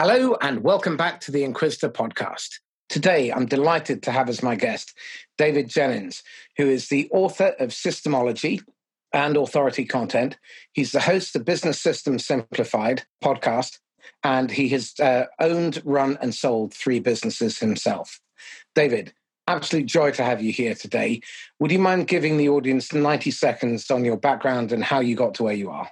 Hello, and welcome back to the Inquisitor podcast. Today, I'm delighted to have as my guest David Jenyns, who is the author of Systemology and Authority Content. He's the host of Business Systems Simplified podcast, and he has uh, owned, run, and sold three businesses himself. David, absolute joy to have you here today. Would you mind giving the audience 90 seconds on your background and how you got to where you are?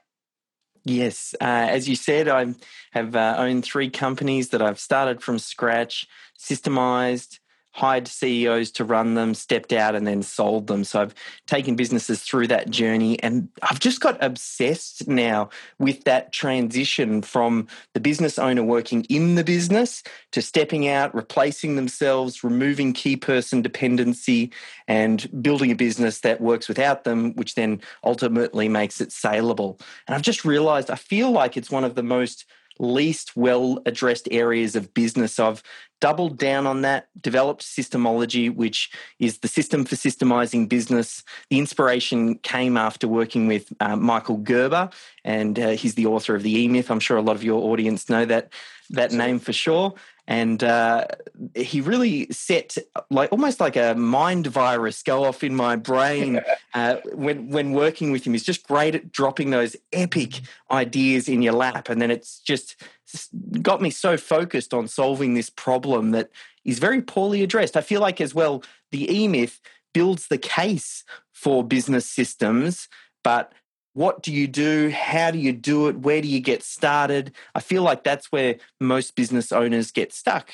Yes, uh, as you said, I have uh, owned three companies that I've started from scratch, systemized, hired CEOs to run them, stepped out, and then sold them. So I've taken businesses through that journey. And I've just got obsessed now with that transition from the business owner working in the business to stepping out, replacing themselves, removing key person dependency, and building a business that works without them, which then ultimately makes it saleable. And I've just realized I feel like it's one of the most least well addressed areas of business. I've doubled down on that, developed Systemology, which is the system for systemizing business. The inspiration came after working with uh, Michael Gerber, and uh, he's the author of the E Myth. I'm sure a lot of your audience know that that name for sure and uh, he really set like almost like a mind virus go off in my brain uh, when when working with him. He's just great at dropping those epic ideas in your lap, and then it's just got me so focused on solving this problem that is very poorly addressed. I feel like as well the E Myth builds the case for business systems, but what do you do? How do you do it? Where do you get started? I feel like that's where most business owners get stuck.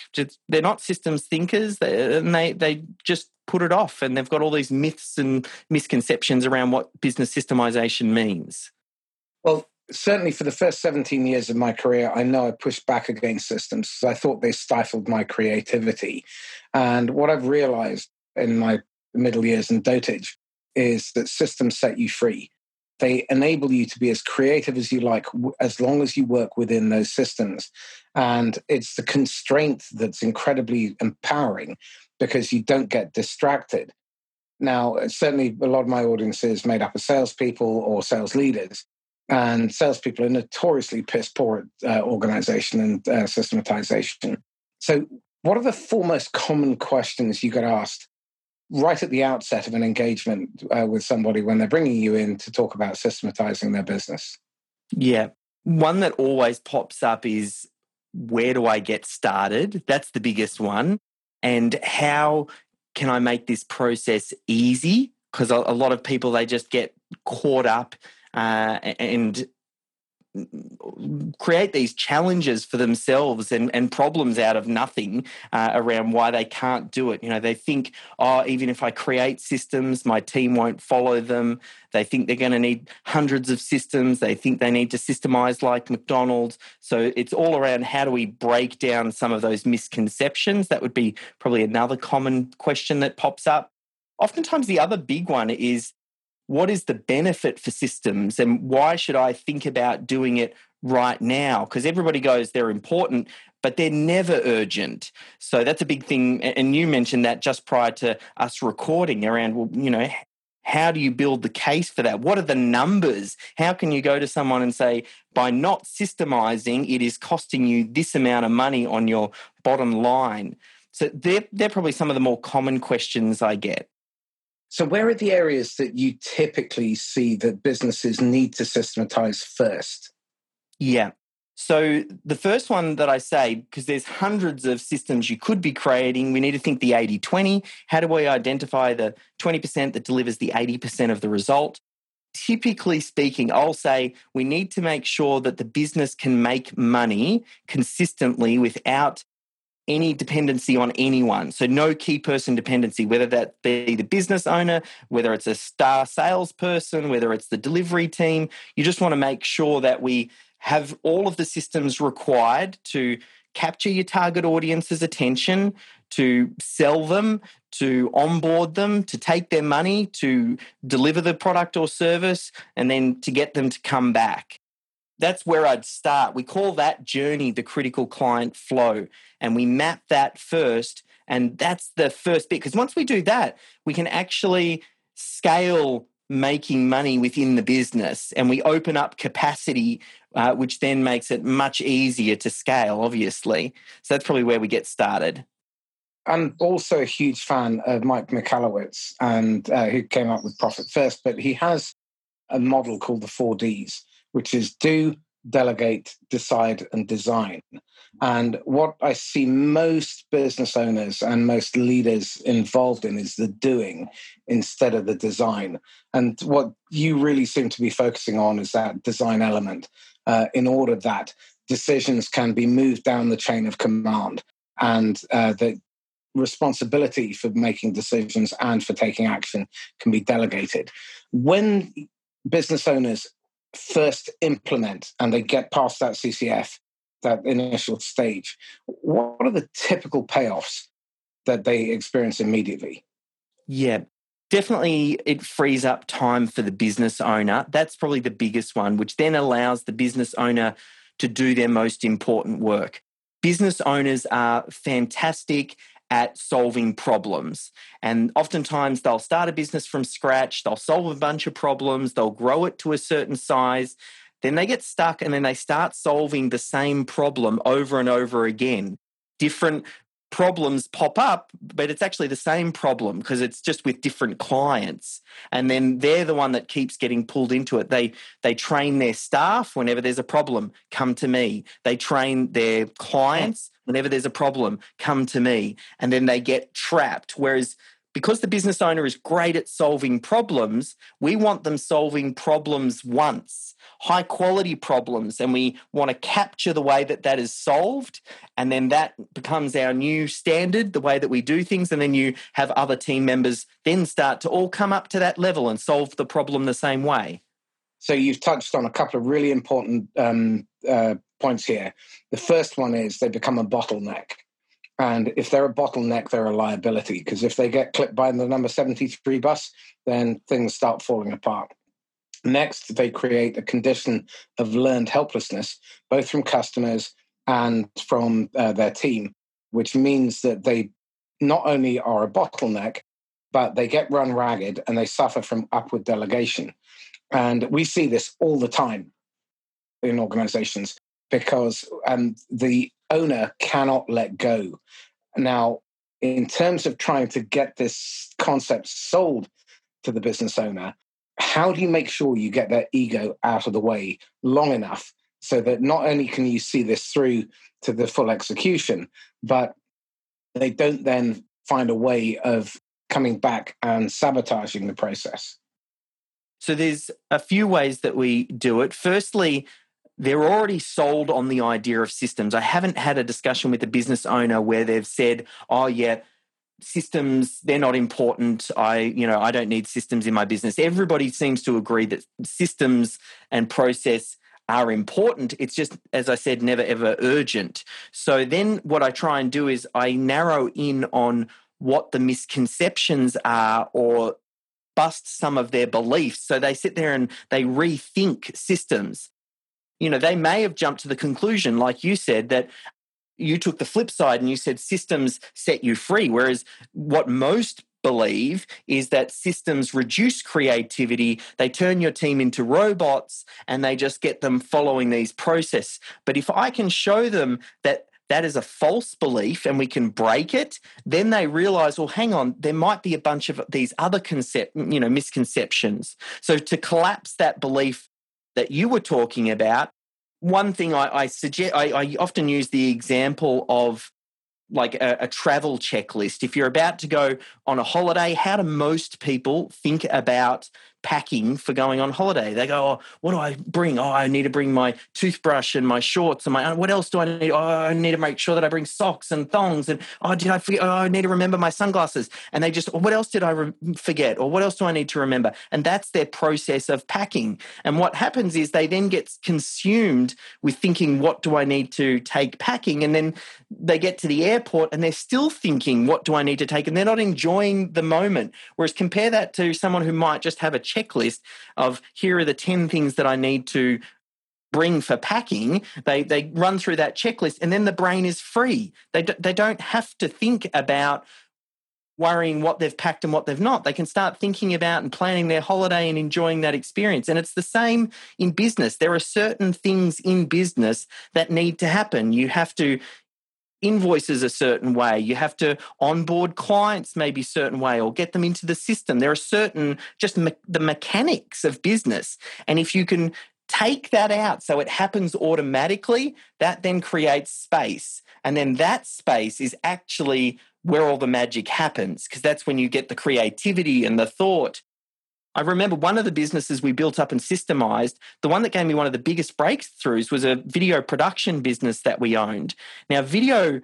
They're not systems thinkers, and they they just put it off, and they've got all these myths and misconceptions around what business systemization means. Well, certainly for the first 17 years of my career, I know I pushed back against systems. because I thought they stifled my creativity. And what I've realized in my middle years and dotage is that systems set you free they enable you to be as creative as you like as long as you work within those systems. And it's the constraint that's incredibly empowering because you don't get distracted. Now certainly a lot of my audience is made up of salespeople or sales leaders and salespeople are notoriously piss poor at uh, organization and uh, systematization. So what are the four most common questions you get asked right at the outset of an engagement uh, with somebody when they're bringing you in to talk about systematizing their business? Yeah. One that always pops up is where do I get started? That's the biggest one. And how can I make this process easy? Because a, lot of people, they just get caught up uh, and create these challenges for themselves and, and problems out of nothing uh, around why they can't do it. You know, they think, oh, even if I create systems, my team won't follow them. They think they're going to need hundreds of systems. They think they need to systemize like McDonald's. So it's all around how do we break down some of those misconceptions? That would be probably another common question that pops up. Oftentimes, the other big one is what is the benefit for systems and why should I think about doing it right now? Because everybody goes, they're important, but they're never urgent. So that's a big thing. And you mentioned that just prior to us recording around, well, you know, how do you build the case for that? What are the numbers? How can you go to someone and say, by not systemizing, it is costing you this amount of money on your bottom line? So they're, they're probably some of the more common questions I get. So, where are the areas that you typically see that businesses need to systematize first? Yeah. So, the first one that I say, because there's hundreds of systems you could be creating, we need to think the 80 20. How do we identify the 20% that delivers the 80% of the result? Typically speaking, I'll say we need to make sure that the business can make money consistently without any dependency on anyone. So no key person dependency, whether that be the business owner, whether it's a star salesperson, whether it's the delivery team. You just want to make sure that we have all of the systems required to capture your target audience's attention, to sell them, to onboard them, to take their money, to deliver the product or service, and then to get them to come back that's where I'd start. We call that journey the critical client flow, and we map that first. And that's the first bit. Because once we do that, we can actually scale making money within the business and we open up capacity, uh, which then makes it much easier to scale, obviously. So that's probably where we get started. I'm also a huge fan of Mike Michalowicz, and uh, who came up with Profit First, but he has a model called the four Ds, which is do, delegate, decide, and design. And what I see most business owners and most leaders involved in is the doing instead of the design. And what you really seem to be focusing on is that design element uh, in order that decisions can be moved down the chain of command and uh, the responsibility for making decisions and for taking action can be delegated. When business owners first implement and they get past that CCF, that initial stage, what are the typical payoffs that they experience immediately? Yeah, definitely it frees up time for the business owner. That's probably the biggest one, which then allows the business owner to do their most important work. Business owners are fantastic at solving problems. And oftentimes they'll start a business from scratch, they'll solve a bunch of problems, they'll grow it to a certain size. Then they get stuck and then they start solving the same problem over and over again. Different problems pop up, but it's actually the same problem because it's just with different clients. And then they're the one that keeps getting pulled into it. They they train their staff whenever there's a problem, come to me. They train their clients whenever there's a problem, come to me. And then they get trapped. Whereas because the business owner is great at solving problems, we want them solving problems once, high quality problems, and we want to capture the way that that is solved. And then that becomes our new standard, the way that we do things. And then you have other team members then start to all come up to that level and solve the problem the same way. So you've touched on a couple of really important um, uh, points here. The first one is they become a bottleneck. And if they're a bottleneck, they're a liability because if they get clipped by the number 73 bus, then things start falling apart. Next, they create a condition of learned helplessness, both from customers and from uh, their team, which means that they not only are a bottleneck, but they get run ragged and they suffer from upward delegation. And we see this all the time in organizations because um, the owner cannot let go. Now, in terms of trying to get this concept sold to the business owner, how do you make sure you get their ego out of the way long enough so that not only can you see this through to the full execution, but they don't then find a way of coming back and sabotaging the process? So there's a few ways that we do it. Firstly, they're already sold on the idea of systems. I haven't had a discussion with a business owner where they've said, "Oh yeah, systems they're not important. I, you know, I don't need systems in my business." Everybody seems to agree that systems and process are important. It's just, as I said, never ever urgent. So then what I try and do is I narrow in on what the misconceptions are or bust some of their beliefs. So they sit there and they rethink systems you know, they may have jumped to the conclusion, like you said, that you took the flip side and you said systems set you free. Whereas what most believe is that systems reduce creativity. They turn your team into robots and they just get them following these process. But if I can show them that that is a false belief and we can break it, then they realize, well, hang on, there might be a bunch of these other concept, you know, misconceptions. So to collapse that belief that you were talking about, one thing I, I suggest, I, I, often use the example of like a, a, travel checklist. If you're about to go on a holiday, how do most people think about packing for going on holiday. They go, oh, what do I bring? Oh, I need to bring my toothbrush and my shorts and my, what else do I need? Oh, I need to make sure that I bring socks and thongs. And oh, did I forget? Oh, I need to remember my sunglasses. And they just, what else did I re- forget? Or what else do I need to remember? And that's their process of packing. And what happens is they then get consumed with thinking, what do I need to take packing? And then they get to the airport and they're still thinking, what do I need to take? And they're not enjoying the moment. Whereas compare that to someone who might just have a checklist of here are the 10 things that I need to bring for packing they they run through that checklist and then the brain is free they d- they don't have to think about worrying what they've packed and what they've not. They can start thinking about and planning their holiday and enjoying that experience. And it's the same in business. There are certain things in business that need to happen. You have to invoices a certain way. You have to onboard clients maybe a certain way or get them into the system. There are certain just me- the mechanics of business. And if you can take that out so it happens automatically, that then creates space. And then that space is actually where all the magic happens because that's when you get the creativity and the thought. I remember one of the businesses we built up and systemized, the one that gave me one of the biggest breakthroughs was a video production business that we owned. Now, video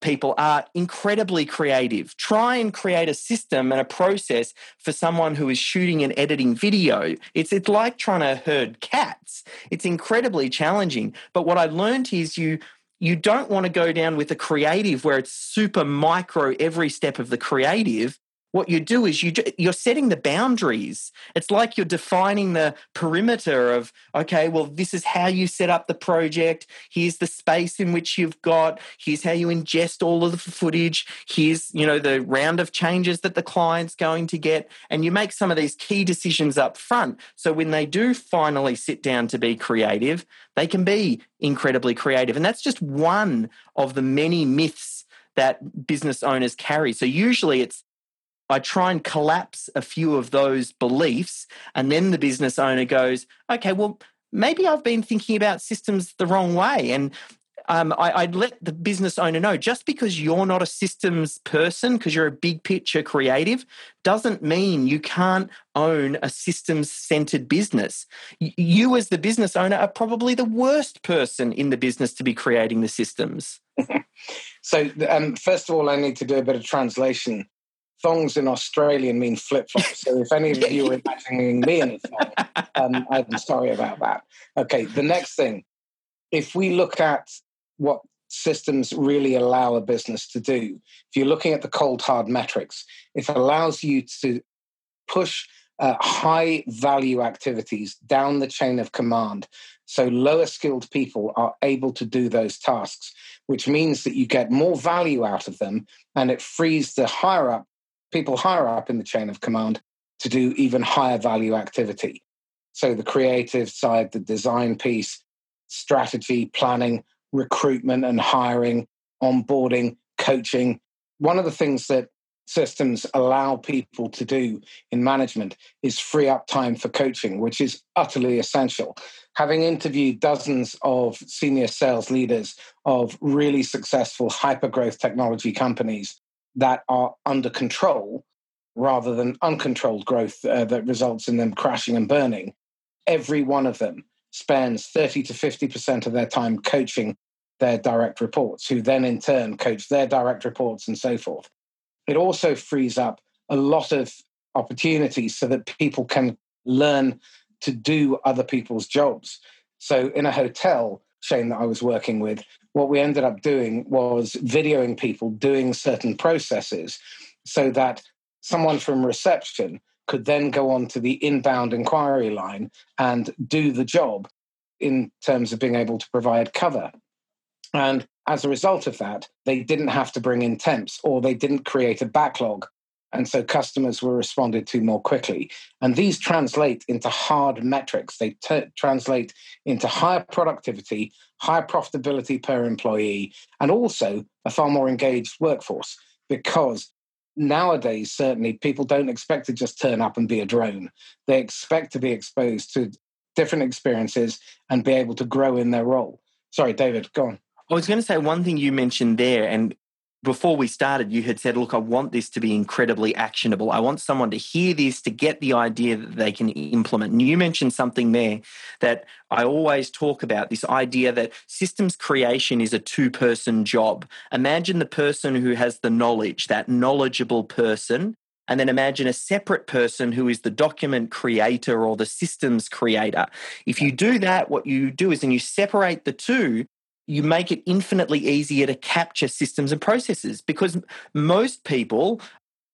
people are incredibly creative. Try and create a system and a process for someone who is shooting and editing video. It's, it's like trying to herd cats. It's incredibly challenging. But what I learned is you you don't want to go down with a creative where it's super micro every step of the creative what you do is you you're setting the boundaries. It's like you're defining the perimeter of okay well this is how you set up the project. Here's the space in which you've got. Here's how you ingest all of the footage. Here's you know the round of changes that the client's going to get. And you make some of these key decisions up front. So when they do finally sit down to be creative they can be incredibly creative. And that's just one of the many myths that business owners carry. So usually it's I try and collapse a few of those beliefs. And then the business owner goes, okay, well, maybe I've been thinking about systems the wrong way. And um, I, would let the business owner know just because you're not a systems person, because you're a big picture creative, doesn't mean you can't own a systems centered business. You, as the business owner, are probably the worst person in the business to be creating the systems. so, um, first of all, I need to do a bit of translation thongs in Australian mean flip flops. So if any of you are imagining me in a thong, um, I'm sorry about that. Okay, the next thing, if we look at what systems really allow a business to do, if you're looking at the cold hard metrics, it allows you to push uh, high value activities down the chain of command. So lower skilled people are able to do those tasks, which means that you get more value out of them and it frees the higher up people higher up in the chain of command to do even higher value activity. So the creative side, the design piece, strategy, planning, recruitment and hiring, onboarding, coaching. One of the things that systems allow people to do in management is free up time for coaching, which is utterly essential. Having interviewed dozens of senior sales leaders of really successful hyper growth technology companies, that are under control rather than uncontrolled growth uh, that results in them crashing and burning, every one of them spends 30 to 50% of their time coaching their direct reports, who then in turn coach their direct reports and so forth. It also frees up a lot of opportunities so that people can learn to do other people's jobs. So in a hotel chain that I was working with, what we ended up doing was videoing people doing certain processes so that someone from reception could then go on to the inbound inquiry line and do the job in terms of being able to provide cover. And as a result of that, they didn't have to bring in temps or they didn't create a backlog and so customers were responded to more quickly. And these translate into hard metrics. They t- translate into higher productivity, higher profitability per employee, and also a far more engaged workforce because nowadays, certainly, people don't expect to just turn up and be a drone. They expect to be exposed to different experiences and be able to grow in their role. Sorry, David, go on. I was going to say one thing you mentioned there, and before we started, you had said, Look, I want this to be incredibly actionable. I want someone to hear this to get the idea that they can implement. And you mentioned something there that I always talk about this idea that systems creation is a two person job. Imagine the person who has the knowledge, that knowledgeable person. And then imagine a separate person who is the document creator or the systems creator. If you do that, what you do is, and you separate the two, you make it infinitely easier to capture systems and processes because most people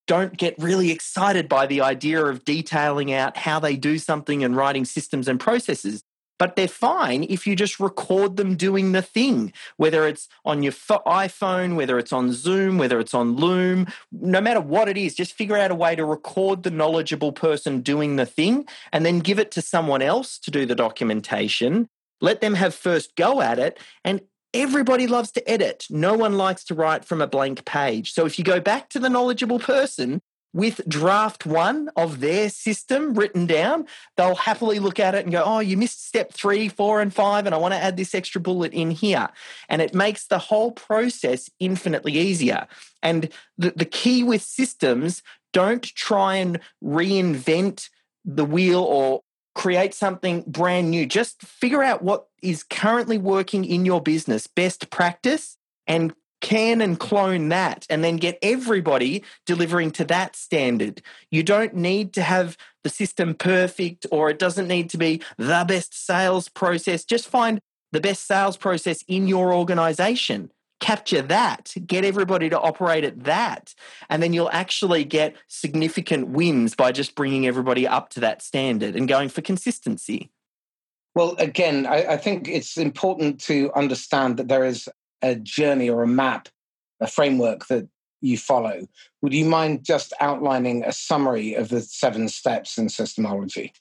don't get really excited by the idea of detailing out how they do something and writing systems and processes. but they're fine if you just record them doing the thing, whether it's on your iPhone, whether it's on Zoom, whether it's on Loom, no matter what it is, just figure out a way to record the knowledgeable person doing the thing and then give it to someone else to do the documentation. Let them have first go at it. And everybody loves to edit. No one likes to write from a blank page. So if you go back to the knowledgeable person, with draft one of their system written down, they'll happily look at it and go, Oh, you missed step three, four, and five, and I want to add this extra bullet in here. And it makes the whole process infinitely easier. And the, the key with systems, don't try and reinvent the wheel or create something brand new. Just figure out what is currently working in your business, best practice, and can and clone that and then get everybody delivering to that standard. You don't need to have the system perfect or it doesn't need to be the best sales process. Just find the best sales process in your organization. Capture that, get everybody to operate at that, and then you'll actually get significant wins by just bringing everybody up to that standard and going for consistency. Well, again, I, I think it's important to understand that there is a journey or a map, a framework that you follow. Would you mind just outlining a summary of the seven steps in systemology?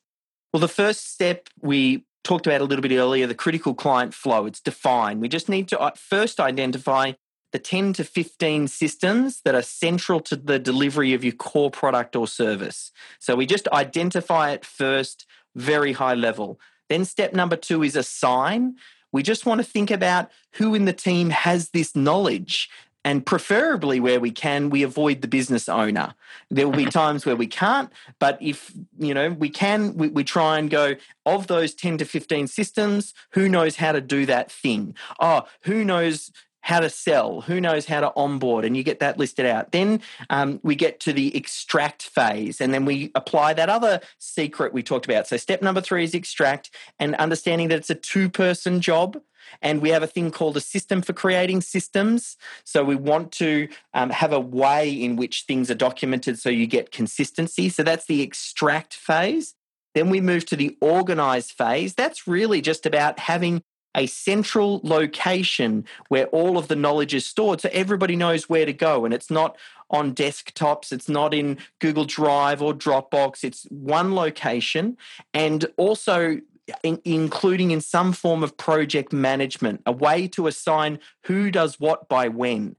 Well, the first step we talked about a little bit earlier the critical client flow. It's defined. We just need to uh, first identify the 10 to 15 systems that are central to the delivery of your core product or service. So we just identify it first, very high level. Then step number two is assign. We just want to think about who in the team has this knowledge. And preferably, where we can, we avoid the business owner. There will be times where we can't, but if you know we can, we, we try and go of those ten to fifteen systems. Who knows how to do that thing? Oh, who knows how to sell, who knows how to onboard, and you get that listed out. Then um, we get to the extract phase, and then we apply that other secret we talked about. So, step number three is extract, and understanding that it's a two person job. And we have a thing called a system for creating systems. So we want to um, have a way in which things are documented so you get consistency. So that's the extract phase. Then we move to the organize phase. That's really just about having a central location where all of the knowledge is stored so everybody knows where to go and it's not on desktops it's not in google drive or dropbox it's one location and also in, including in some form of project management a way to assign who does what by when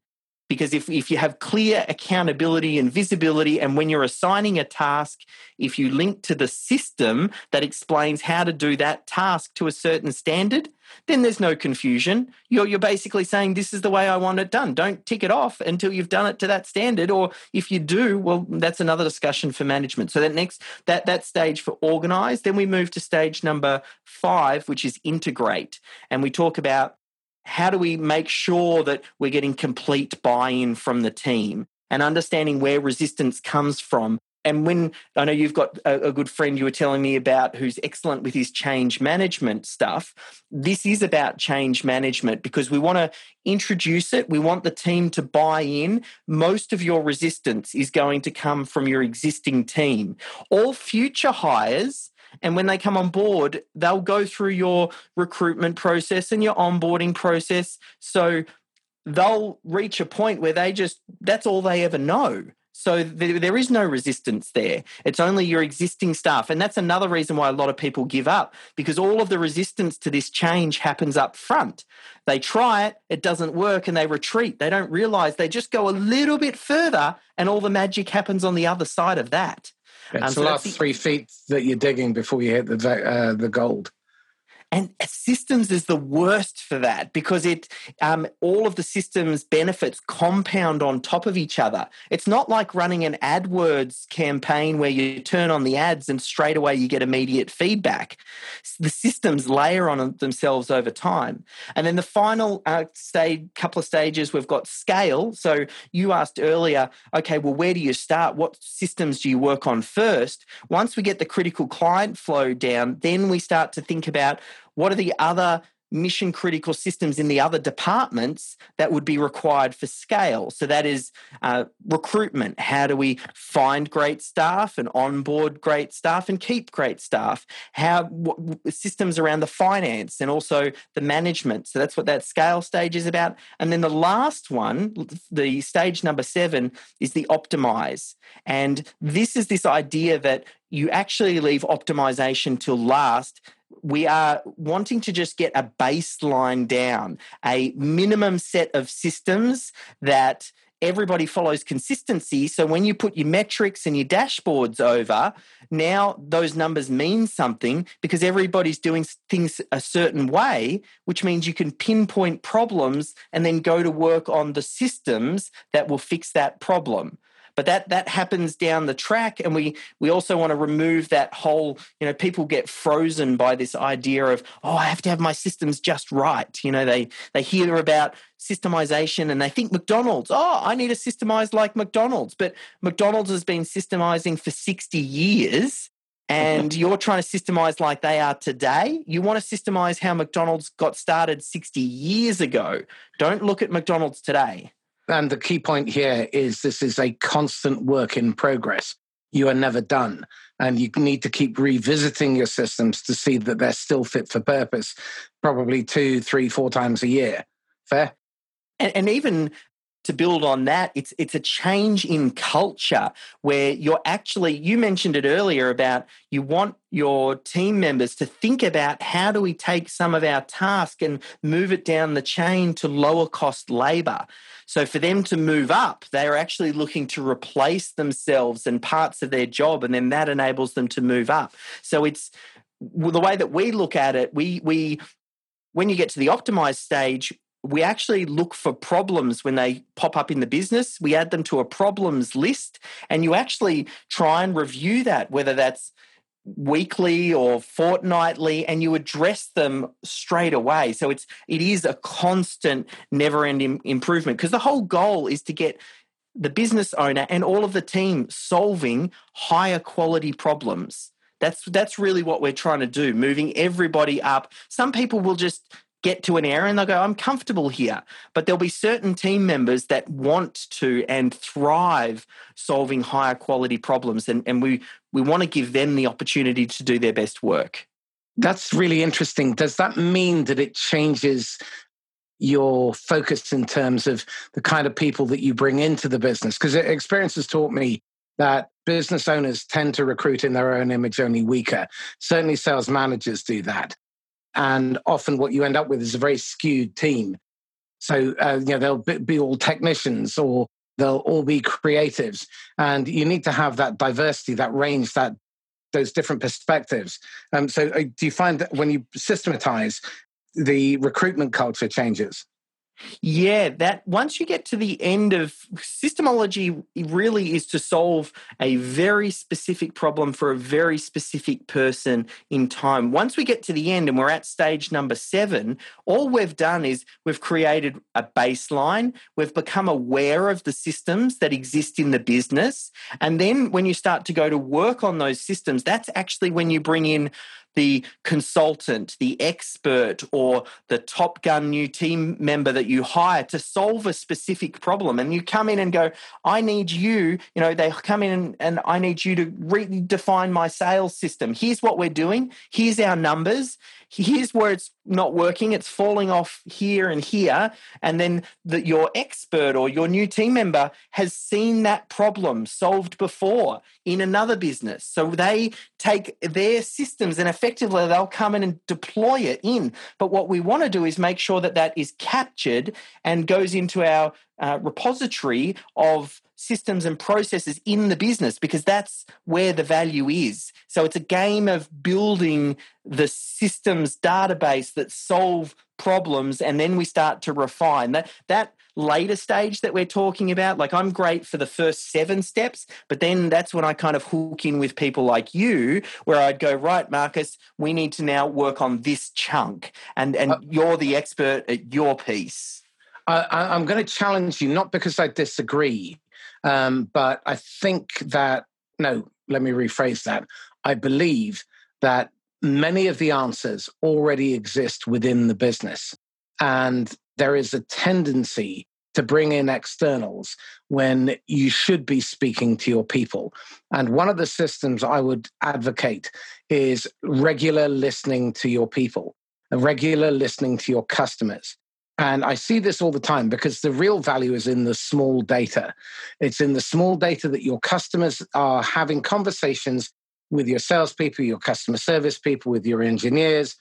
because if, if you have clear accountability and visibility, and when you're assigning a task, if you link to the system that explains how to do that task to a certain standard, then there's no confusion. You're, you're basically saying, This is the way I want it done. Don't tick it off until you've done it to that standard. Or if you do, well, that's another discussion for management. So that next, that, that stage for organize, then we move to stage number five, which is integrate. And we talk about how do we make sure that we're getting complete buy in from the team and understanding where resistance comes from? And when I know you've got a, a, good friend you were telling me about who's excellent with his change management stuff, this is about change management because we want to introduce it. We want the team to buy in. Most of your resistance is going to come from your existing team. All future hires and when they come on board, they'll go through your recruitment process and your onboarding process. So they'll reach a point where they just, that's all they ever know. So there, is no resistance there. It's only your existing staff. And that's another reason why a lot of people give up because all of the resistance to this change happens up front. They try it, it doesn't work, and they retreat. They don't realize they just go a little bit further, and all the magic happens on the other side of that. It's um, so the last three feet that you're digging before you hit the uh, the gold. And systems is the worst for that because it um, all of the systems benefits compound on top of each other. It's not like running an AdWords campaign where you turn on the ads and straight away you get immediate feedback. The systems layer on themselves over time. And then the final uh, stage, couple of stages, we've got scale. So you asked earlier, okay, well, where do you start? What systems do you work on first? Once we get the critical client flow down, then we start to think about what are the other mission critical systems in the other departments that would be required for scale. So that is uh, recruitment. How do we find great staff and onboard great staff and keep great staff? How what, systems around the finance and also the management. So that's what that scale stage is about. And then the last one, the stage number seven, is the optimize. And this is this idea that you actually leave optimization till last we are wanting to just get a baseline down, a minimum set of systems that everybody follows consistency. So when you put your metrics and your dashboards over, now those numbers mean something because everybody's doing things a certain way, which means you can pinpoint problems and then go to work on the systems that will fix that problem but that that happens down the track and we we also want to remove that whole you know people get frozen by this idea of oh i have to have my systems just right you know they they hear about systemization and they think mcdonald's oh i need to systemize like mcdonald's but mcdonald's has been systemizing for 60 years and you're trying to systemize like they are today. You want to systemize how McDonald's got started 60 years ago. Don't look at McDonald's today. And the key point here is this is a constant work in progress. You are never done. And you need to keep revisiting your systems to see that they're still fit for purpose, probably two, three, four times a year. Fair? And, and even to build on that, it's it's a change in culture where you're actually you mentioned it earlier about you want your team members to think about how do we take some of our task and move it down the chain to lower cost labor. So for them to move up, they are actually looking to replace themselves and parts of their job, and then that enables them to move up. So it's the way that we look at it. We we when you get to the optimized stage, we actually look for problems when they pop up in the business. We add them to a problems list, and you actually try and review that, whether that's weekly or fortnightly and you address them straight away. So it's it is a constant never ending improvement because the whole goal is to get the business owner and all of the team solving higher quality problems. That's that's really what we're trying to do moving everybody up. Some people will just get to an area and they'll go, I'm comfortable here. But there'll be certain team members that want to and thrive solving higher quality problems. And, and we, we want to give them the opportunity to do their best work. That's really interesting. Does that mean that it changes your focus in terms of the kind of people that you bring into the business? Because uh, experience has taught me that business owners tend to recruit in their own image only weaker. Certainly, sales managers do that. And often what you end up with is a very skewed team. So, uh, you know, they'll be, all technicians or they'll all be creatives. And you need to have that diversity, that range, that those different perspectives. Um, so, uh, do you find that when you systematize, the recruitment culture changes? Yeah, that once you get to the end of systemology, really is to solve a very specific problem for a very specific person in time. Once we get to the end and we're at stage number seven, all we've done is we've created a baseline, we've become aware of the systems that exist in the business. And then when you start to go to work on those systems, that's actually when you bring in the consultant, the expert, or the Top Gun new team member that you hire to solve a specific problem. And you come in and go, I need you, you know, they come in and, I need you to redefine my sales system. Here's what we're doing, here's our numbers, here's where it's not working, it's falling off here and here. And then that your expert or your new team member has seen that problem solved before in another business. So they take their systems and effectively they'll come in and deploy it in. But what we want to do is make sure that that is captured and goes into our uh, repository of systems and processes in the business because that's where the value is. So it's a game of building the systems database that solve problems and then we start to refine that that later stage that we're talking about like i'm great for the first seven steps but then that's when i kind of hook in with people like you where i'd go right marcus we need to now work on this chunk and and uh, you're the expert at your piece I, am going to challenge you, not because I disagree, um, but I think that, no, let me rephrase that. I believe that many of the answers already exist within the business. And there is a tendency to bring in externals when you should be speaking to your people. And one of the systems I would advocate is regular listening to your people, regular listening to your customers. And I see this all the time because the real value is in the small data. It's in the small data that your customers are having conversations with your salespeople, your customer service people, with your engineers.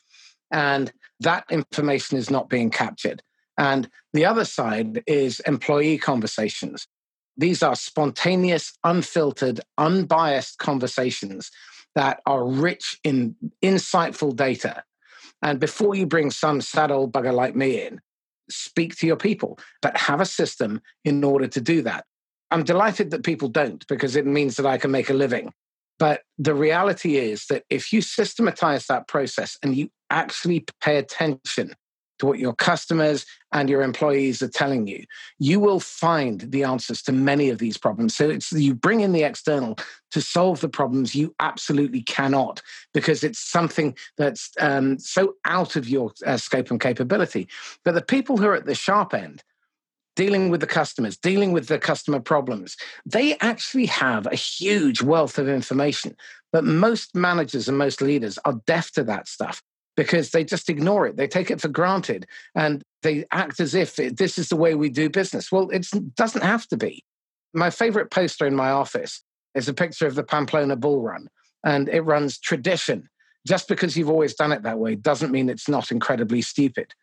And that information is not being captured. And the other side is employee conversations. These are spontaneous, unfiltered, unbiased conversations that are rich in insightful data. And before you bring some sad old bugger like me in, speak to your people, but have a system in order to do that. I'm delighted that people don't because it means that I can make a living. But the reality is that if you systematize that process and you actually pay attention to what your customers and your employees are telling you, you will find the answers to many of these problems. So it's you bring in the external to solve the problems you absolutely cannot because it's something that's um, so out of your uh, scope and capability. But the people who are at the sharp end, dealing with the customers, dealing with the customer problems, they actually have a huge wealth of information. But most managers and most leaders are deaf to that stuff because they just ignore it. They take it for granted and they act as if this is the way we do business. Well, it doesn't have to be. My favorite poster in my office is a picture of the Pamplona Bull Run, and it runs tradition. Just because you've always done it that way doesn't mean it's not incredibly stupid.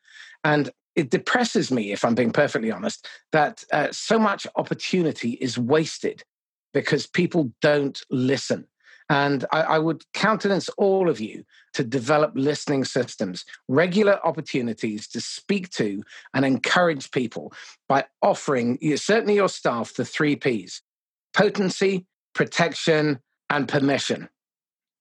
And it depresses me, if I'm being perfectly honest, that uh, so much opportunity is wasted because people don't listen. And I, I, would countenance all of you to develop listening systems, regular opportunities to speak to and encourage people by offering certainly your staff the three P's potency, protection, and permission.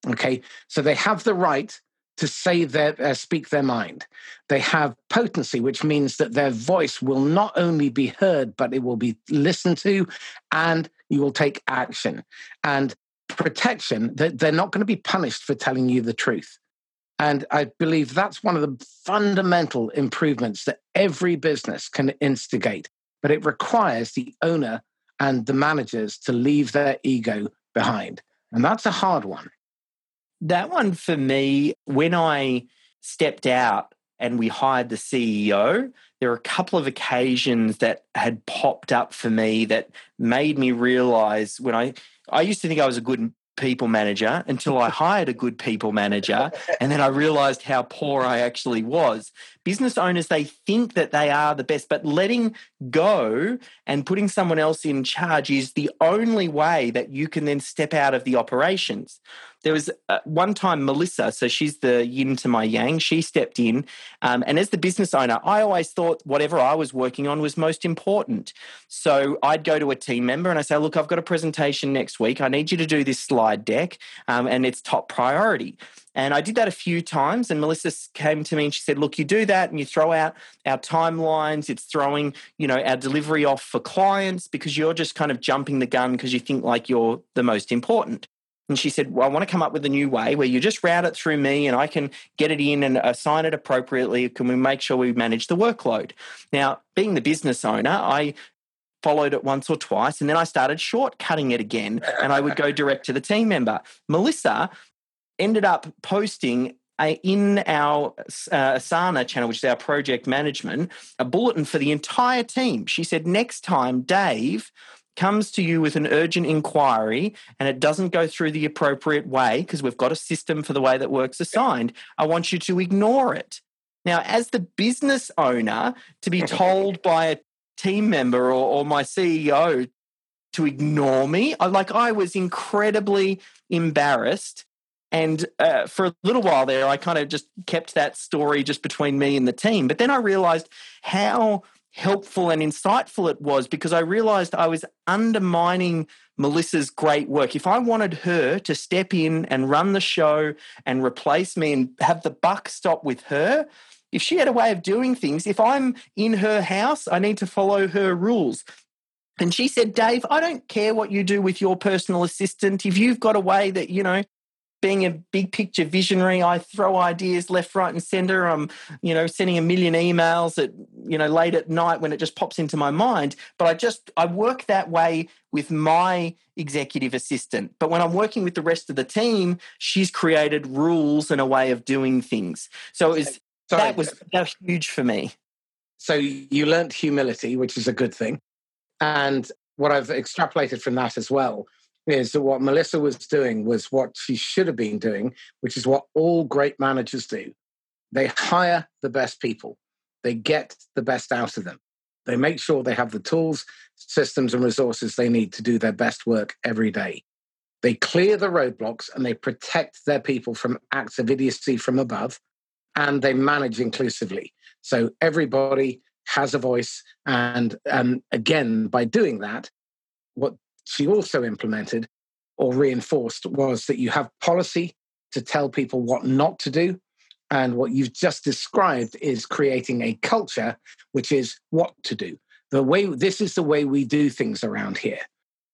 Okay, so they have the right to say their uh, speak their mind. They have potency, which means that their voice will not only be heard, but it will be listened to, and you will take action. And protection, that they're not going to be punished for telling you the truth. And I believe that's one of the fundamental improvements that every business can instigate. But it requires the owner and the managers to leave their ego behind. And that's a hard one. That one for me, when I stepped out and we hired the CEO, there were a couple of occasions that had popped up for me that made me realize when I I used to think I was a good people manager until I hired a good people manager. And then I realized how poor I actually was. Business owners, they think that they are the best, but letting go and putting someone else in charge is the only way that you can then step out of the operations. There was uh, one time Melissa, so she's the yin to my yang, she stepped in. Um, and as the business owner, I always thought whatever I was working on was most important. So I'd go to a team member and I say, Look, I've got a presentation next week. I need you to do this slide deck, um, and it's top priority. And I did that a few times. And Melissa came to me and she said, Look, you do that and you throw out our timelines. It's throwing, you know, our delivery off for clients because you're just kind of jumping the gun because you think like you're the most important. And she said, Well, I want to come up with a new way where you just route it through me and I can get it in and assign it appropriately. Can we make sure we manage the workload? Now, being the business owner, I followed it once or twice and then I started shortcutting it again and I would go direct to the team member. Melissa ended up posting a, in our uh, Asana channel, which is our project management, a bulletin for the entire team. She said, Next time, Dave comes to you with an urgent inquiry and it doesn't go through the appropriate way because we've got a system for the way that works assigned, I want you to ignore it. Now, as the business owner, to be told by a team member or, or my CEO to ignore me, I, like I was incredibly embarrassed. And uh, for a little while there, I kind of just kept that story just between me and the team. But then I realized how helpful and insightful it was because I realized I was undermining Melissa's great work. If I wanted her to step in and run the show and replace me and have the buck stop with her, if she had a way of doing things, if I'm in her house, I need to follow her rules. And she said, Dave, I don't care what you do with your personal assistant. If you've got a way that, you know, being a big picture visionary. I throw ideas left, right, and center. I'm, you know, sending a million emails at, you know, late at night when it just pops into my mind. But I just, I work that way with my executive assistant. But when I'm working with the rest of the team, she's created rules and a way of doing things. So it was, Sorry. that was that was huge for me. So you learned humility, which is a good thing. And what I've extrapolated from that as well is that what Melissa was doing was what she should have been doing, which is what all great managers do. They hire the best people, they get the best out of them. They make sure they have the tools, systems, and resources they need to do their best work every day. They clear the roadblocks and they protect their people from acts of idiocy from above, and they manage inclusively. So everybody has a voice. And um, again, by doing that, what she also implemented or reinforced was that you have policy to tell people what not to do. And what you've just described is creating a culture, which is what to do. The way this is the way we do things around here,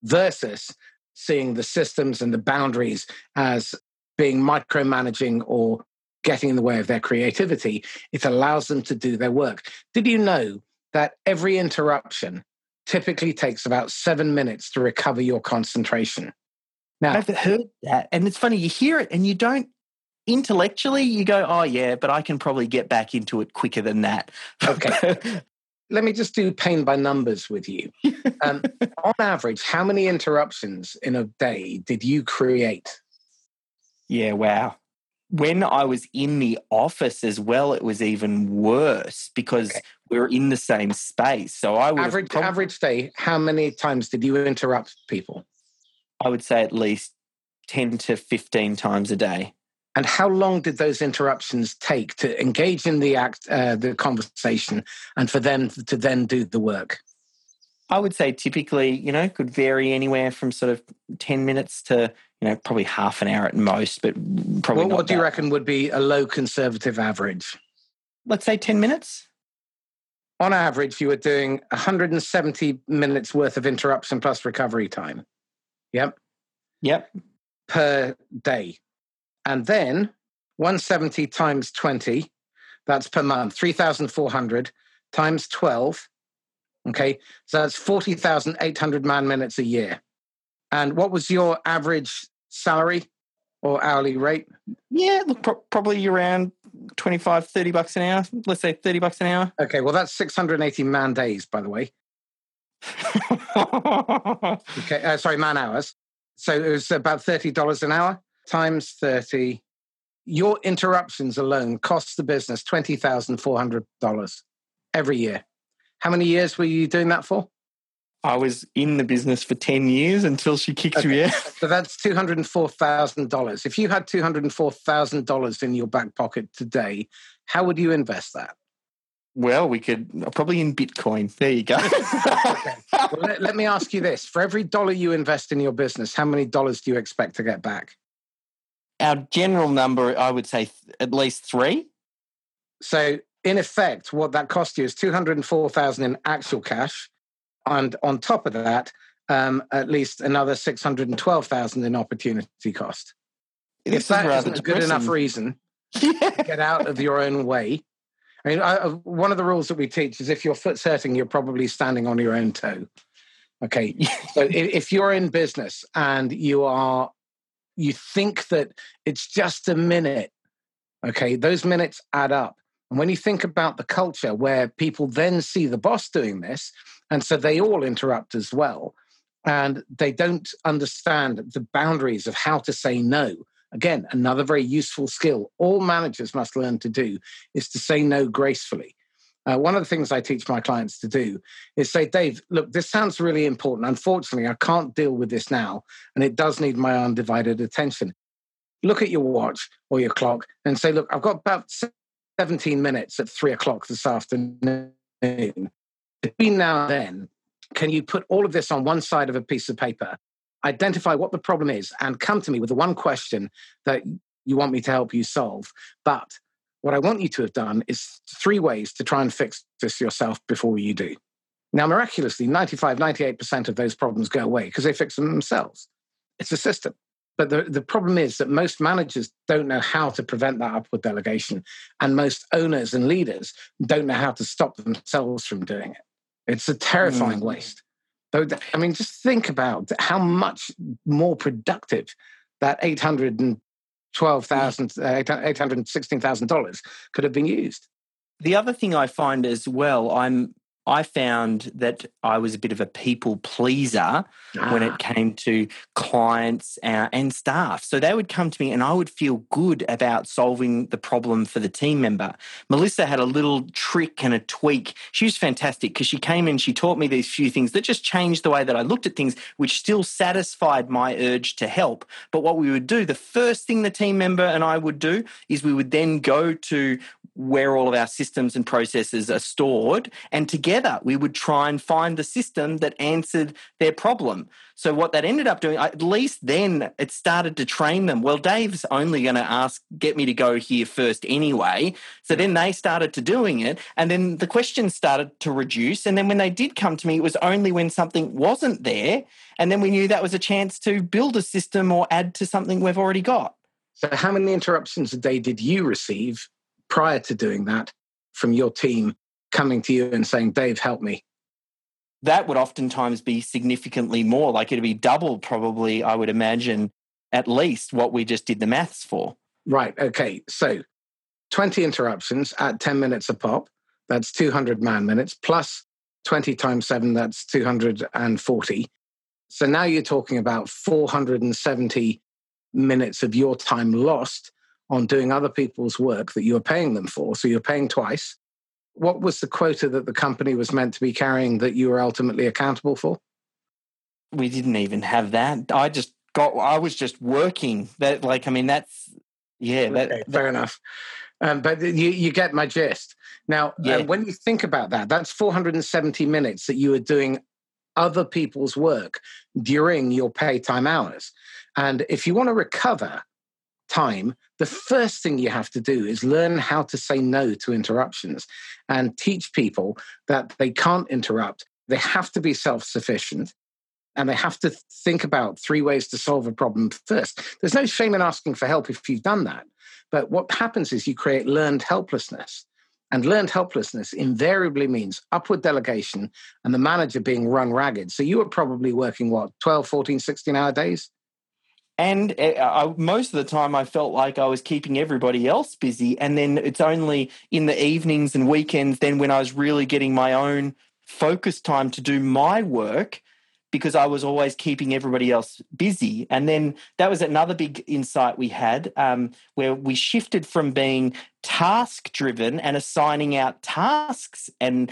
versus seeing the systems and the boundaries as being micromanaging or getting in the way of their creativity. It allows them to do their work. Did you know that every interruption typically takes about seven minutes to recover your concentration? Now, I've heard that. And it's funny, you hear it and you don't intellectually, you go, oh, yeah, but I can probably get back into it quicker than that. Okay. Let me just do pain by numbers with you. Um, on average, how many interruptions in a day did you create? Yeah, wow when I was in the office as well, it was even worse because okay. We were in the same space. So I would average probably, average day. How many times did you interrupt people? I would say at least ten to fifteen times a day. And how long did those interruptions take to engage in the act, uh, the conversation, and for them to then do the work? I would say typically, you know, could vary anywhere from sort of 10 minutes to, you know, probably half an hour at most, but probably well, What do you reckon would be a low conservative average? Let's say 10 minutes. On average, you were doing 170 minutes worth of interruption plus recovery time. Yep. Yep. Per day. And then 170 times 20, that's per month, 3,400 times 12 Okay, so that's 40,800 man minutes a year. And what was your average salary or hourly rate? Yeah, look, pro- probably around 25, 30 bucks an hour. Let's say 30 bucks an hour. Okay, well, that's 680 man days, by the way. okay, uh, sorry, man hours. So it was about $30 an hour times 30. Your interruptions alone cost the business $20,400 every year. How many years were you doing that for? I was in the business for 10 years until she kicked okay. me out. So that's $204,000. If you had $204,000 in your back pocket today, how would you invest that? Well, we could uh, probably in Bitcoin. There you go. okay. well, let, let me ask you this for every dollar you invest in your business, how many dollars do you expect to get back? Our general number, I would say at least three. So in effect, what that cost you is 204,000 in actual cash. And on top of that, um, at least another 612,000 in opportunity cost. This if that is isn't a good enough reason to get out of your own way, I mean, I, one of the rules that we teach is if your foot's hurting, you're probably standing on your own toe. Okay. so if you're in business and you are, you think that it's just a minute, okay, those minutes add up. And when you think about the culture where people then see the boss doing this, and so they all interrupt as well, and they don't understand the boundaries of how to say no. Again, another very useful skill all managers must learn to do is to say no gracefully. Uh, one of the things I teach my clients to do is say, Dave, look, this sounds really important. Unfortunately, I can't deal with this now, and it does need my undivided attention. Look at your watch or your clock and say, look, I've got about 17 minutes at three o'clock this afternoon. Between now and then, can you put all of this on one side of a piece of paper, identify what the problem is, and come to me with the one question that you want me to help you solve? But what I want you to have done is three ways to try and fix this yourself before you do. Now, miraculously, 95, 98% of those problems go away because they fix them themselves. It's a system. But the, the problem is that most managers don't know how to prevent that upward delegation. And most owners and leaders don't know how to stop themselves from doing it. It's a terrifying mm. waste. I mean, just think about how much more productive that eight hundred and twelve thousand, uh, eight hundred sixteen thousand dollars could have been used. The other thing I find as well, I'm I found that I was a bit of a people pleaser ah. when it ah. came to clients uh, and staff. So they would come to me and I would feel good about solving the problem for the team member. Melissa had a little trick and a tweak. She was fantastic because she came in, she taught me these few things that just changed the way that I looked at things, which still satisfied my urge to help. But what we would do, the first thing the team member and I would do is we would then go to where all of our systems and processes are stored. And together we would try and find the system that answered their problem. So, what that ended up doing, at least then it started to train them. Well, Dave's only going to ask, get me to go here first anyway. So then they started to doing it. And then the questions started to reduce. And then when they did come to me, it was only when something wasn't there. And then we knew that was a chance to build a system or add to something we've already got. So, how many interruptions a day did you receive prior to doing that from your team coming to you and saying, Dave, help me? That would oftentimes be significantly more. Like it'd be double, probably, I would imagine, at least what we just did the maths for. Right. Okay. So 20 interruptions at 10 minutes a pop. That's 200 man minutes plus 20 times seven. That's 240. So now you're talking about 470 minutes of your time lost on doing other people's work that you were paying them for. So you're paying twice. What was the quota that the company was meant to be carrying that you were ultimately accountable for? We didn't even have that. I just got, I was just working. That, like, I mean, that's, yeah, that, okay, fair that, enough. Um, but you, you get my gist. Now, uh, when you think about that, that's 470 minutes that you were doing other people's work during your pay time hours. And if you want to recover time, the first thing you have to do is learn how to say no to interruptions and teach people that they can't interrupt. They have to be self sufficient and they have to think about three ways to solve a problem first. There's no shame in asking for help if you've done that. But what happens is you create learned helplessness. And learned helplessness invariably means upward delegation and the manager being run ragged. So you were probably working, what, 12, 14, 16 hour days? And eh, I, most of the time I felt like I was keeping everybody else busy. And then it's only in the evenings and weekends then when I was really getting my own focus time to do my work because I was always keeping everybody else busy. And then that was another big insight we had um, where we shifted from being task driven and assigning out tasks and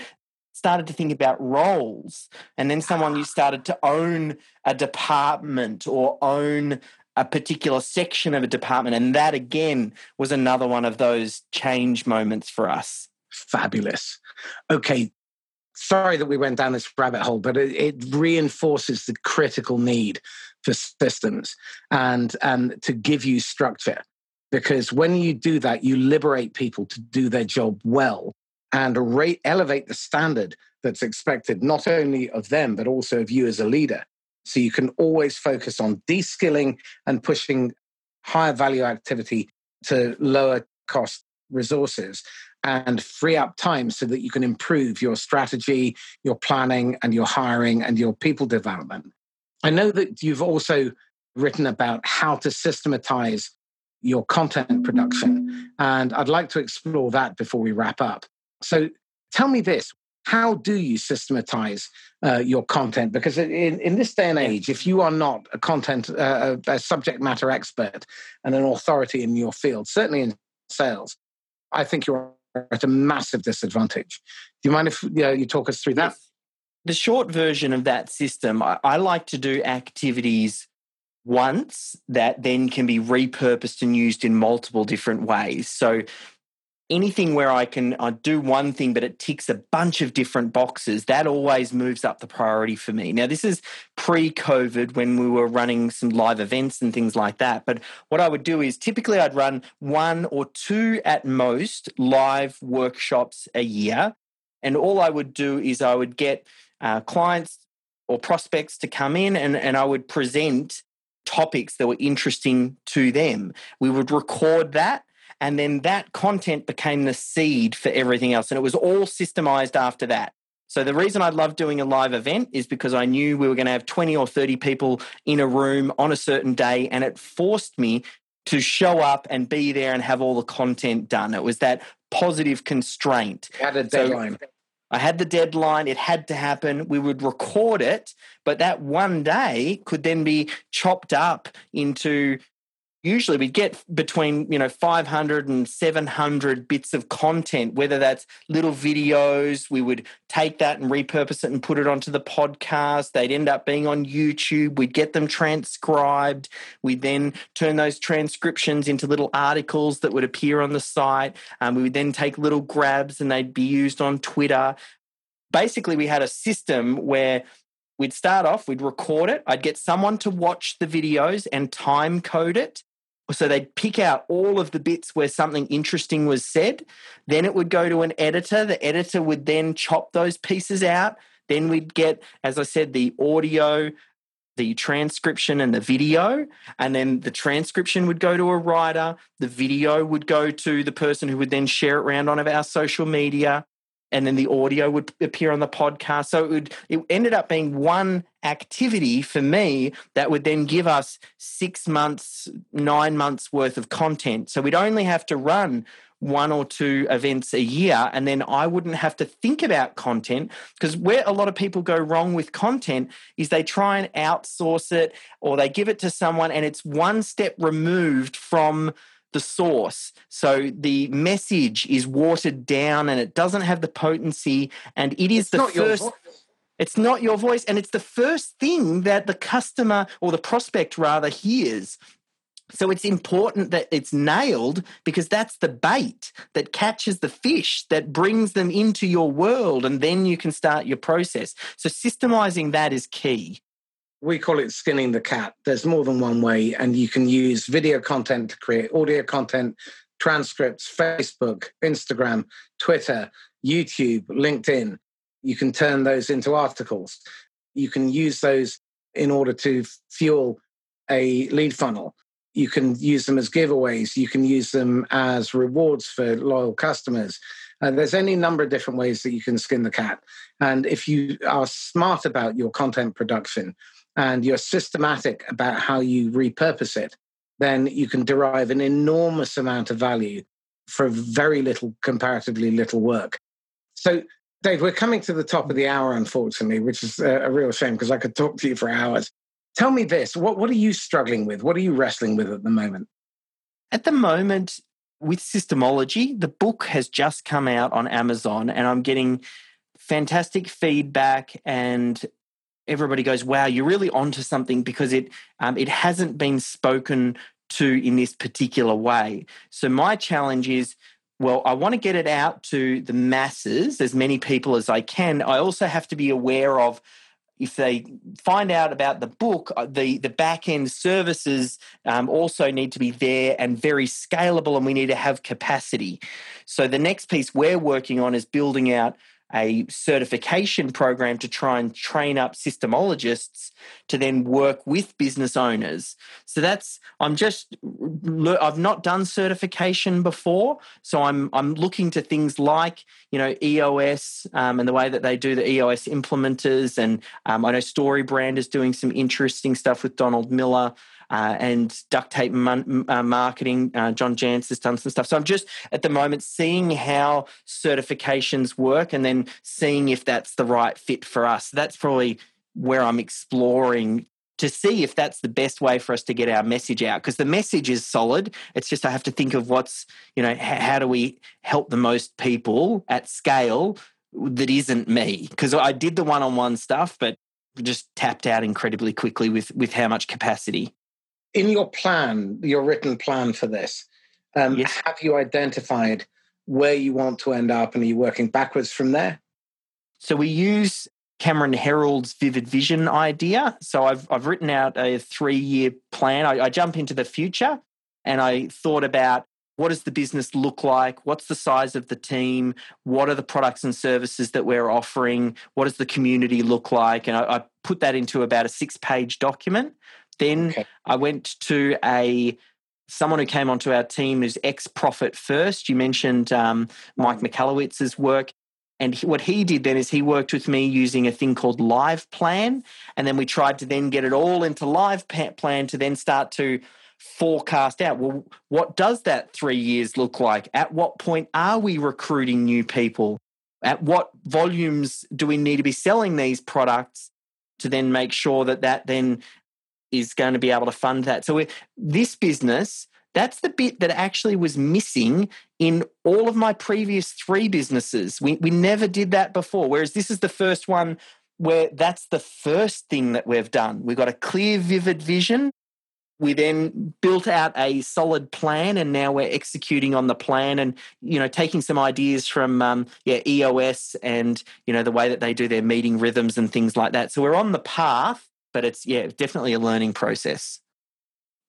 started to think about roles and then someone you started to own a department or own a particular section of a department and that again was another one of those change moments for us fabulous okay sorry that we went down this rabbit hole but it, it reinforces the critical need for systems and and to give you structure because when you do that you liberate people to do their job well and elevate the standard that's expected not only of them, but also of you as a leader. So you can always focus on de-skilling and pushing higher value activity to lower cost resources and free up time so that you can improve your strategy, your planning, and your hiring and your people development. I know that you've also written about how to systematize your content production, and I'd like to explore that before we wrap up. So tell me this how do you systematize uh, your content? Because in, in this day and age, if you are not a content, uh, a subject matter expert and an authority in your field, certainly in sales, I think you're at a massive disadvantage. Do you mind if you, know, you talk us through that? The short version of that system, I, I like to do activities once that then can be repurposed and used in multiple different ways. So anything where I can I do one thing, but it ticks a bunch of different boxes, that always moves up the priority for me. Now, this is pre COVID when we were running some live events and things like that. But what I would do is typically I'd run one or two at most live workshops a year. And all I would do is I would get uh, clients or prospects to come in and, and I would present topics that were interesting to them. We would record that and then that content became the seed for everything else. And it was all systemized after that. So the reason I love doing a live event is because I knew we were going to have 20 or 30 people in a room on a certain day. And it forced me to show up and be there and have all the content done. It was that positive constraint. You had a deadline. So I had the deadline. It had to happen. We would record it, but that one day could then be chopped up into usually we get between you know 500 and 700 bits of content whether that's little videos we would take that and repurpose it and put it onto the podcast. They'd end up being on youtube. We'd get them transcribed. We'd then turn those transcriptions into little articles that would appear on the site. Um, we would then take little grabs and they'd be used on twitter. Basically we had a system where We'd start off, we'd record it. I'd get someone to watch the videos and time code it. So they'd pick out all of the bits where something interesting was said. Then it would go to an editor. The editor would then chop those pieces out. Then we'd get, as I said, the audio, the transcription, and the video. And then the transcription would go to a writer. The video would go to the person who would then share it around on our social media and then the audio would appear on the podcast. So it would it ended up being one activity for me that would then give us six months, nine months worth of content. So we'd only have to run one or two events a year and then I wouldn't have to think about content because where a lot of people go wrong with content is they try and outsource it or they give it to someone and it's one step removed from the source. So the message is watered down and it doesn't have the potency. And it is it's the first. It's not your voice. And it's the first thing that the customer or the prospect rather hears. So it's important that it's nailed because that's the bait that catches the fish, that brings them into your world, and then you can start your process. So systemizing that is key we call it skinning the cat. There's more than one way, and you can use video content to create audio content, transcripts, Facebook, Instagram, Twitter, YouTube, LinkedIn. You can turn those into articles. You can use those in order to fuel a lead funnel. You can use them as giveaways. You can use them as rewards for loyal customers. Uh, there's any number of different ways that you can skin the cat. And if you are smart about your content production, and you're systematic about how you repurpose it, then you can derive an enormous amount of value for very little, comparatively little work. So, Dave, we're coming to the top of the hour, unfortunately, which is a, real shame because I could talk to you for hours. Tell me this what, what are you struggling with? What are you wrestling with at the moment? At the moment, with Systemology, the book has just come out on Amazon, and I'm getting fantastic feedback and everybody goes, "Wow, you're really onto something," because it um, it hasn't been spoken to in this particular way. So my challenge is. Well, I want to get it out to the masses, as many people as I can. I also have to be aware of if they find out about the book, uh, the the back end services um, also need to be there and very scalable, and we need to have capacity. So the next piece we're working on is building out a certification program to try and train up systemologists to then work with business owners. So that's I'm just I've not done certification before, so I'm I'm looking to things like you know EOS um, and the way that they do the EOS implementers, and um, I know StoryBrand is doing some interesting stuff with Donald Miller uh, and duct tape mon- uh, marketing. Uh, John Jantsch has done some stuff. So I'm just at the moment seeing how certifications work and then seeing if that's the right fit for us. That's probably where I'm exploring to see if that's the best way for us to get our message out because the message is solid it's just i have to think of what's you know how do we help the most people at scale that isn't me because i did the one-on-one stuff but just tapped out incredibly quickly with with how much capacity in your plan, your written plan for this, um, yes. have you identified where you want to end up and are you working backwards from there? So we use Cameron Herold's vivid vision idea. So I've, I've written out a three year plan. I, I jump into the future and I thought about what does the business look like? What's the size of the team? What are the products and services that we're offering? What does the community look like? And I, I put that into about a six page document Then okay. I went to a someone who came onto our team is ex Profit First. You mentioned um, Mike Michalowicz's work. And what he did then is he worked with me using a thing called Live Plan. And then we tried to then get it all into Live Plan to then start to forecast out well, what does that three years look like? At what point are we recruiting new people? At what volumes do we need to be selling these products to then make sure that that then is going to be able to fund that? So, this business, that's the bit that actually was missing in all of my previous three businesses. We, we never did that before. Whereas this is the first one where that's the first thing that we've done. We've got a clear, vivid vision. We then built out a solid plan, and now we're executing on the plan, and you know, taking some ideas from um, yeah EOS and you know the way that they do their meeting rhythms and things like that. So we're on the path, but it's yeah definitely a learning process.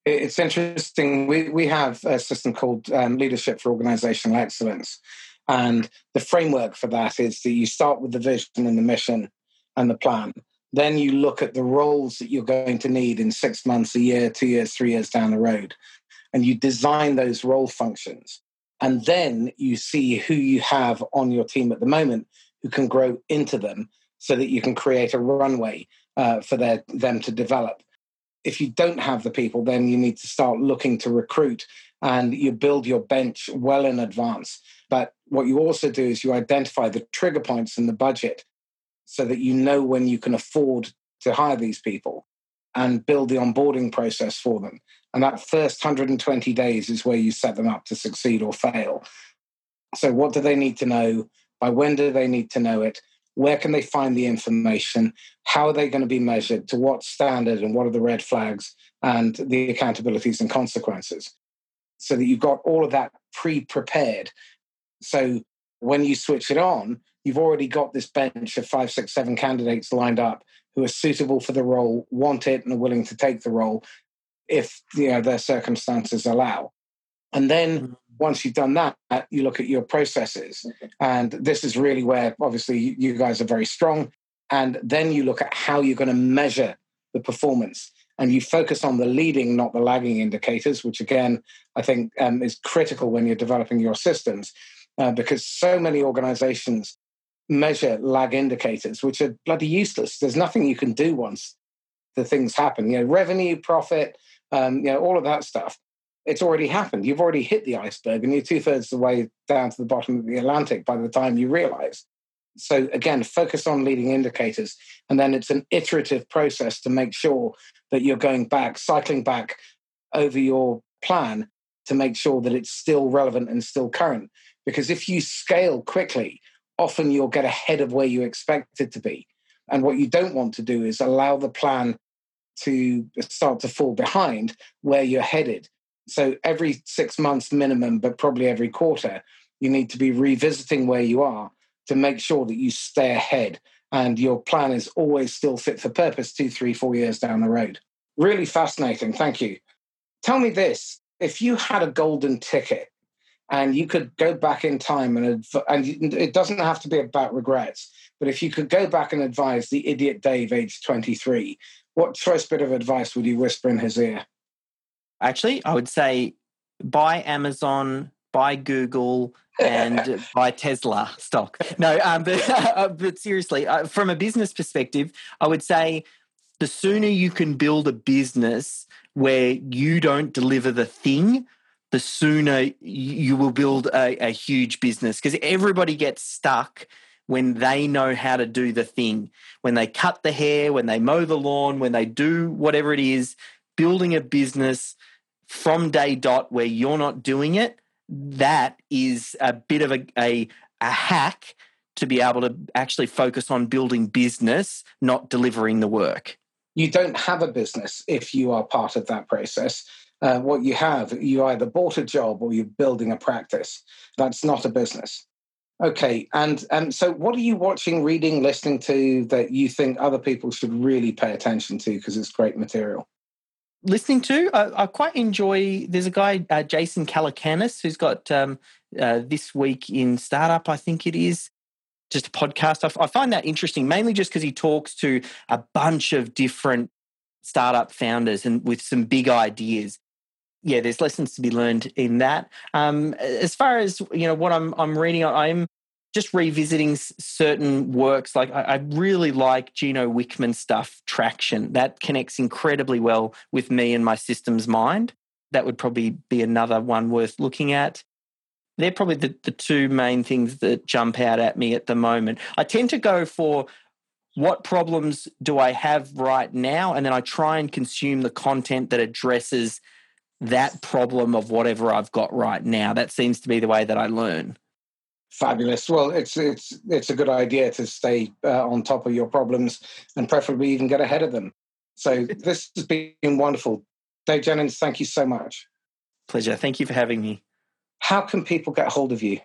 It's interesting. We we have a system called um, Leadership for Organizational Excellence, and the framework for that is that you start with the vision and the mission and the plan, then you look at the roles that you're going to need in six months, a year, two years, three years down the road, and you design those role functions. And then you see who you have on your team at the moment who can grow into them so that you can create a runway uh, for their, them to develop. If you don't have the people, then you need to start looking to recruit and you build your bench well in advance. But what you also do is you identify the trigger points in the budget so that you know when you can afford to hire these people and build the onboarding process for them. And that first 120 days is where you set them up to succeed or fail. So, what do they need to know? By when do they need to know it? Where can they find the information? How are they going to be measured? To what standard? And what are the red flags and the accountabilities and consequences? So that you've got all of that pre prepared. So, when you switch it on, you've already got this bench of five, six, seven candidates lined up who are suitable for the role, want it, and are willing to take the role if you know, their circumstances allow. And then mm-hmm. Once you've done that, you look at your processes. And this is really where, obviously, you guys are very strong. And then you look at how you're going to measure the performance. And you focus on the leading, not the lagging indicators, which again, I think um, is critical when you're developing your systems. Uh, because so many organizations measure lag indicators, which are bloody useless. There's nothing you can do once the things happen. You know, revenue, profit, um, you know, all of that stuff. It's already happened. You've already hit the iceberg, and you're two thirds of the way down to the bottom of the Atlantic by the time you realize. So again, focus on leading indicators, and then it's an iterative process to make sure that you're going back, cycling back over your plan to make sure that it's still relevant and still current. Because if you scale quickly, often you'll get ahead of where you expect it to be. And what you don't want to do is allow the plan to start to fall behind where you're headed. So every six months minimum, but probably every quarter, you need to be revisiting where you are to make sure that you stay ahead and your plan is always still fit for purpose two, three, four years down the road. Really fascinating. Thank you. Tell me this if you had a golden ticket and you could go back in time and adv- and it doesn't have to be about regrets but if you could go back and advise the idiot dave age 23 what choice bit of advice would you whisper in his ear actually i would say buy amazon buy google and buy tesla stock no um, but, uh, but seriously uh, from a business perspective i would say the sooner you can build a business where you don't deliver the thing the sooner you will build a, a huge business because everybody gets stuck when they know how to do the thing. When they cut the hair, when they mow the lawn, when they do whatever it is, building a business from day dot where you're not doing it, that is a bit of a, a, a hack to be able to actually focus on building business, not delivering the work. You don't have a business if you are part of that process uh, what you have, you either bought a job or you're building a practice. That's not a business. Okay, and um, so what are you watching, reading, listening to that you think other people should really pay attention to because it's great material? Listening to, I, I quite enjoy. There's a guy, uh, Jason Calacanis, who's got um, uh, this week in startup. I think it is just a podcast. I, I find that interesting, mainly just because he talks to a bunch of different startup founders and with some big ideas. Yeah, there's lessons to be learned in that. Um, as far as you know, what I'm I'm reading, I'm just revisiting certain works. Like I, I really like Gino Wickman stuff, Traction. That connects incredibly well with me and my systems mind. That would probably be another one worth looking at they're probably the, the two main things that jump out at me at the moment. I tend to go for what problems do I have right now? And then I try and consume the content that addresses that problem of whatever I've got right now. That seems to be the way that I learn. Fabulous. Well, it's it's it's a good idea to stay uh, on top of your problems and preferably even get ahead of them. So this has been wonderful. Dave Jenyns, thank you so much. Pleasure. Thank you for having me. How can people get hold of you?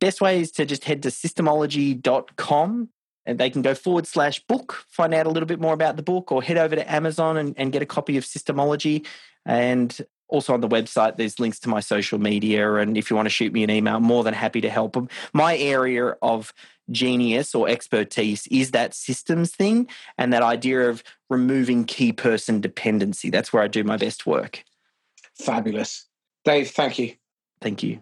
Best way is to just head to systemology.com and they can go forward slash book, find out a little bit more about the book, or head over to Amazon and, and get a copy of Systemology. And also on the website, there's links to my social media. And if you want to shoot me an email, I'm more than happy to help them. My area of genius or expertise is that systems thing and that idea of removing key person dependency. That's where I do my best work. Fabulous. Dave, thank you. Thank you.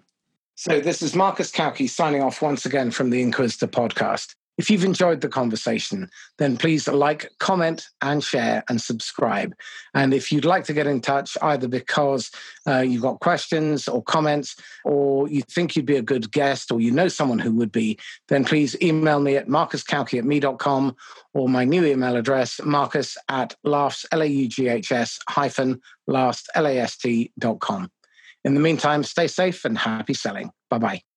So, this is Marcus Cauchi signing off once again from the Inquisitor podcast. If you've enjoyed the conversation, then please like, comment, and share and subscribe. And if you'd like to get in touch, either because uh, you've got questions or comments, or you think you'd be a good guest, or you know someone who would be, then please email me at marcuscauchi at me.com or my new email address, marcus at laughs, L-A-U-G-H-S hyphen last, L-A-S-T dot com. In the meantime, stay safe and happy selling. Bye bye.